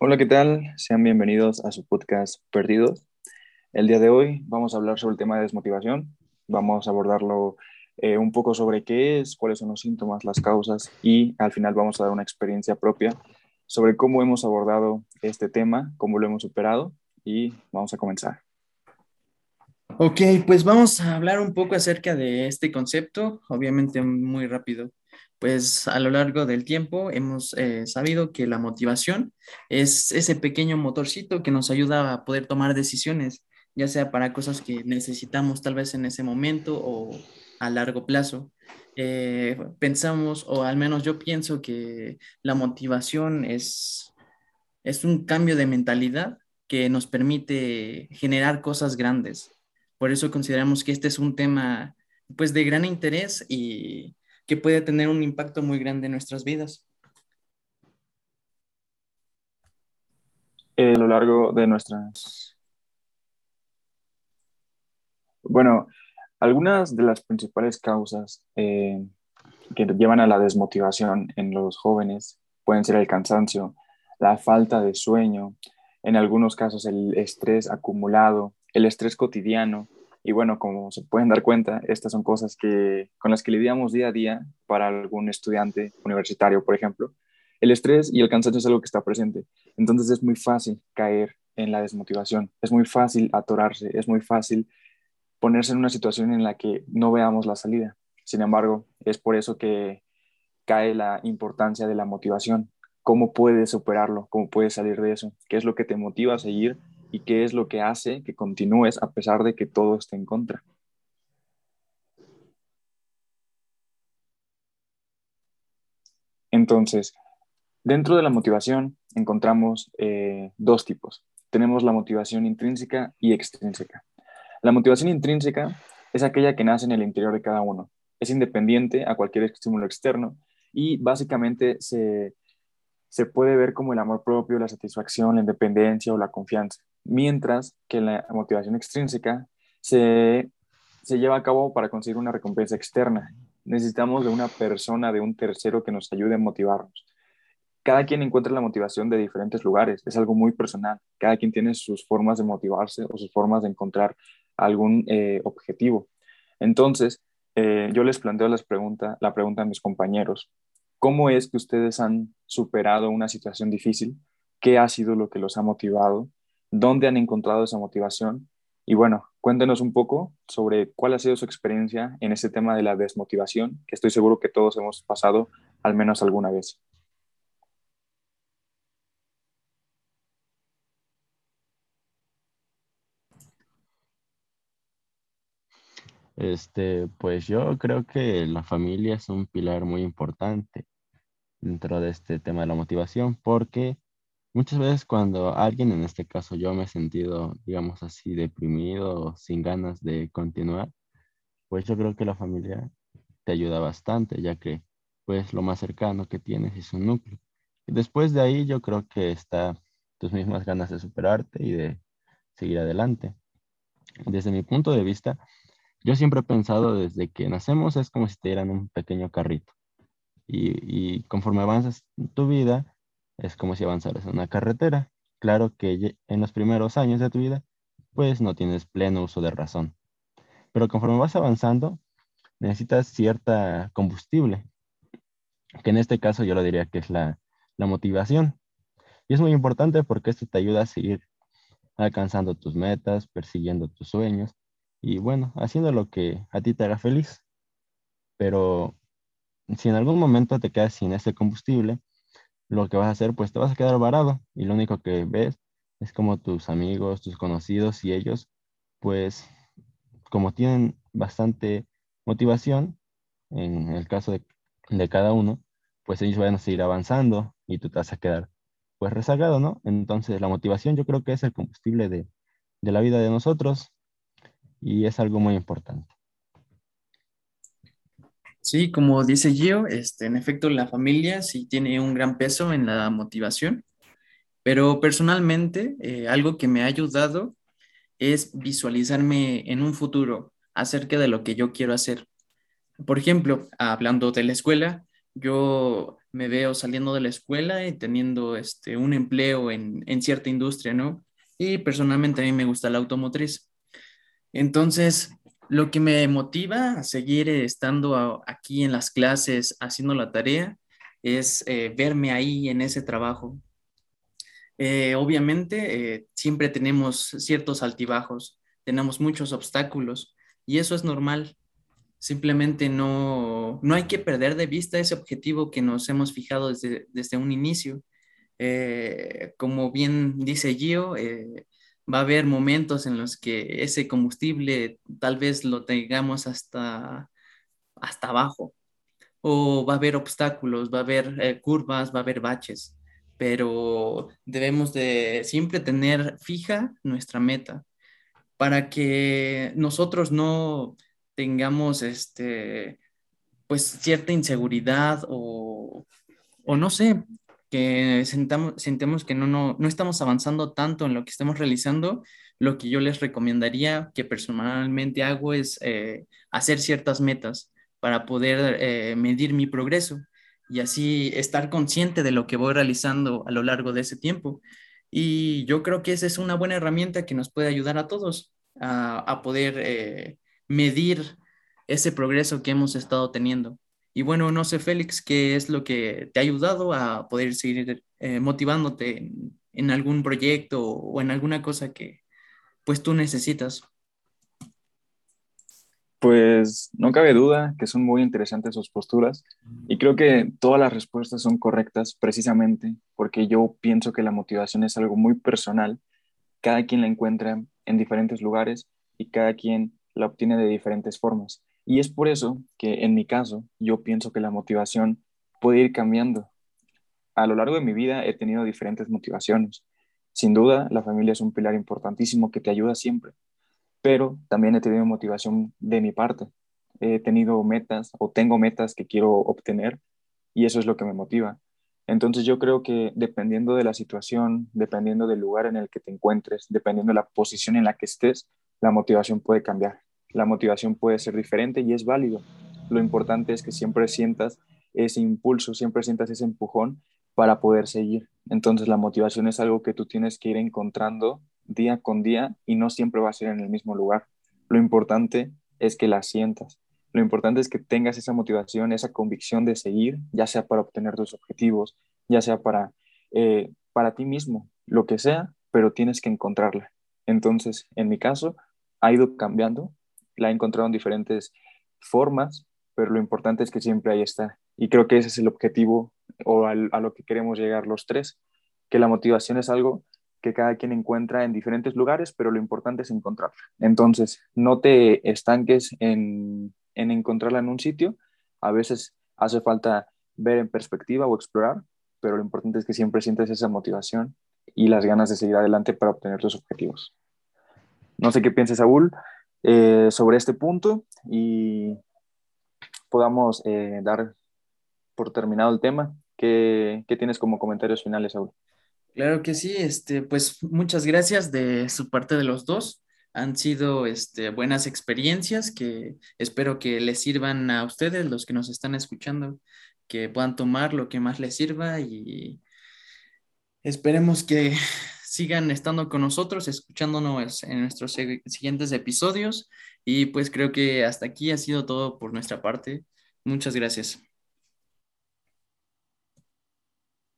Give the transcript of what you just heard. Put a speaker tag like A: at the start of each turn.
A: Hola, ¿qué tal? Sean bienvenidos a su podcast Perdidos. El día de hoy vamos a hablar sobre el tema de desmotivación. Vamos a abordarlo eh, un poco sobre qué es, cuáles son los síntomas, las causas y al final vamos a dar una experiencia propia sobre cómo hemos abordado este tema, cómo lo hemos superado y vamos a comenzar.
B: Ok, pues vamos a hablar un poco acerca de este concepto, obviamente muy rápido. Pues a lo largo del tiempo hemos eh, sabido que la motivación es ese pequeño motorcito que nos ayuda a poder tomar decisiones, ya sea para cosas que necesitamos tal vez en ese momento o a largo plazo. Eh, pensamos, o al menos yo pienso que la motivación es, es un cambio de mentalidad que nos permite generar cosas grandes. Por eso consideramos que este es un tema pues de gran interés y que puede tener un impacto muy grande en nuestras vidas.
A: Eh, a lo largo de nuestras... Bueno, algunas de las principales causas eh, que llevan a la desmotivación en los jóvenes pueden ser el cansancio, la falta de sueño, en algunos casos el estrés acumulado, el estrés cotidiano, y bueno, como se pueden dar cuenta, estas son cosas que, con las que lidiamos día a día para algún estudiante universitario, por ejemplo. El estrés y el cansancio es algo que está presente. Entonces es muy fácil caer en la desmotivación, es muy fácil atorarse, es muy fácil ponerse en una situación en la que no veamos la salida. Sin embargo, es por eso que cae la importancia de la motivación. ¿Cómo puedes superarlo? ¿Cómo puedes salir de eso? ¿Qué es lo que te motiva a seguir y qué es lo que hace que continúes a pesar de que todo esté en contra. Entonces, dentro de la motivación encontramos eh, dos tipos. Tenemos la motivación intrínseca y extrínseca. La motivación intrínseca es aquella que nace en el interior de cada uno. Es independiente a cualquier estímulo externo y básicamente se, se puede ver como el amor propio, la satisfacción, la independencia o la confianza mientras que la motivación extrínseca se, lleva a cabo para conseguir una recompensa externa. Necesitamos de una persona, de un tercero que nos ayude a motivarnos. Cada quien encuentra la motivación de diferentes lugares, es algo muy personal. Cada quien tiene sus formas de motivarse o sus formas de encontrar algún eh, objetivo. Entonces, eh, yo les planteo las la pregunta a mis compañeros. ¿Cómo es que ustedes han superado una situación difícil? ¿Qué ha sido lo que los ha motivado? Dónde han encontrado esa motivación y bueno, cuéntenos un poco sobre cuál ha sido su experiencia en ese tema de la desmotivación, que estoy seguro que todos hemos pasado al menos alguna vez.
C: Este, pues yo creo que la familia es un pilar muy importante dentro de este tema de la motivación, porque Muchas veces cuando alguien, en este caso yo me he sentido, digamos así, deprimido, sin ganas de continuar, pues yo creo que la familia te ayuda bastante, ya que pues lo más cercano que tienes es un núcleo. Y después de ahí yo creo que está tus mismas ganas de superarte y de seguir adelante. Desde mi punto de vista, yo siempre he pensado desde que nacemos es como si te dieran un pequeño carrito. Y, y conforme avanzas tu vida, es como si avanzaras en una carretera. Claro que en los primeros años de tu vida, pues no tienes pleno uso de razón. Pero conforme vas avanzando, necesitas cierta combustible, que en este caso yo lo diría que es la, la motivación. Y es muy importante porque esto te ayuda a seguir alcanzando tus metas, persiguiendo tus sueños y bueno, haciendo lo que a ti te haga feliz. Pero si en algún momento te quedas sin ese combustible, lo que vas a hacer, pues te vas a quedar varado y lo único que ves es como tus amigos, tus conocidos y ellos, pues como tienen bastante motivación, en el caso de, cada uno, pues ellos van a seguir avanzando y tú te vas a quedar pues rezagado, ¿no? Entonces la motivación yo creo que es el combustible de, de la vida de nosotros y es algo muy importante.
B: Sí, como dice Gio, este, en efecto la familia sí tiene un gran peso en la motivación, pero personalmente eh, algo que me ha ayudado es visualizarme en un futuro acerca de lo que yo quiero hacer. Por ejemplo, hablando de la escuela, yo me veo saliendo de la escuela y teniendo este, un empleo en, en cierta industria, ¿no? Y personalmente a mí me gusta la automotriz. Entonces, lo que me motiva a seguir estando aquí en las clases haciendo la tarea es eh, verme ahí en ese trabajo. Eh, obviamente, eh, siempre tenemos ciertos altibajos, tenemos muchos obstáculos y eso es normal. Simplemente no, no hay que perder de vista ese objetivo que nos hemos fijado desde, desde un inicio. como bien dice Gio, va a haber momentos en los que ese combustible tal vez lo tengamos hasta, hasta abajo, o va a haber obstáculos, va a haber eh, curvas, va a haber baches, pero debemos de siempre tener fija nuestra meta para que nosotros no tengamos este pues cierta inseguridad o, o no sé, que sentamos, sentemos que no, no, no estamos avanzando tanto en lo que estamos realizando, lo que yo les recomendaría que personalmente hago es eh, hacer ciertas metas para poder eh, medir mi progreso y así estar consciente de lo que voy realizando a lo largo de ese tiempo. Y yo creo que esa es una buena herramienta que nos puede ayudar a todos a, a poder eh, medir ese progreso que hemos estado teniendo. Y bueno, no sé, Félix, ¿qué es lo que te ha ayudado a poder seguir eh, motivándote en, algún proyecto o en alguna cosa que pues tú necesitas?
A: Pues no cabe duda que son muy interesantes sus posturas y creo que todas las respuestas son correctas precisamente porque yo pienso que la motivación es algo muy personal. Cada quien la encuentra en diferentes lugares y cada quien la obtiene de diferentes formas. Y es por eso que en mi caso yo pienso que la motivación puede ir cambiando. A lo largo de mi vida he tenido diferentes motivaciones. Sin duda, la familia es un pilar importantísimo que te ayuda siempre, pero también he tenido motivación de mi parte. He tenido metas o tengo metas que quiero obtener y eso es lo que me motiva. Entonces yo creo que dependiendo de la situación, dependiendo del lugar en el que te encuentres, dependiendo de la posición en la que estés, la motivación puede cambiar la motivación puede ser diferente y es válido. Lo importante es que siempre sientas ese impulso, siempre sientas ese empujón para poder seguir. Entonces la motivación es algo que tú tienes que ir encontrando día con día y no siempre va a ser en el mismo lugar. Lo importante es que la sientas. Lo importante es que tengas esa motivación, esa convicción de seguir, ya sea para obtener tus objetivos, ya sea para, eh, para ti mismo, lo que sea, pero tienes que encontrarla. Entonces, en mi caso, ha ido cambiando la he encontrado en diferentes formas, pero lo importante es que siempre ahí está. Y creo que ese es el objetivo o a lo que queremos llegar los tres, que la motivación es algo que cada quien encuentra en diferentes lugares, pero lo importante es encontrarla. Entonces, no te estanques en, en encontrarla en un sitio. A veces hace falta ver en perspectiva o explorar, pero lo importante es que siempre sientes esa motivación y las ganas de seguir adelante para obtener tus objetivos. No sé qué pienses, Saúl. Eh, sobre este punto y podamos eh, dar por terminado el tema. ¿Qué, ¿Qué, tienes como comentarios finales, Saúl?
B: Claro que sí, este, pues muchas gracias de su parte de los dos. Han sido este, buenas experiencias que espero que les sirvan a ustedes, los que nos están escuchando, que puedan tomar lo que más les sirva y esperemos que sigan estando con nosotros, escuchándonos en nuestros siguientes episodios. Y pues creo que hasta aquí ha sido todo por nuestra parte. Muchas gracias.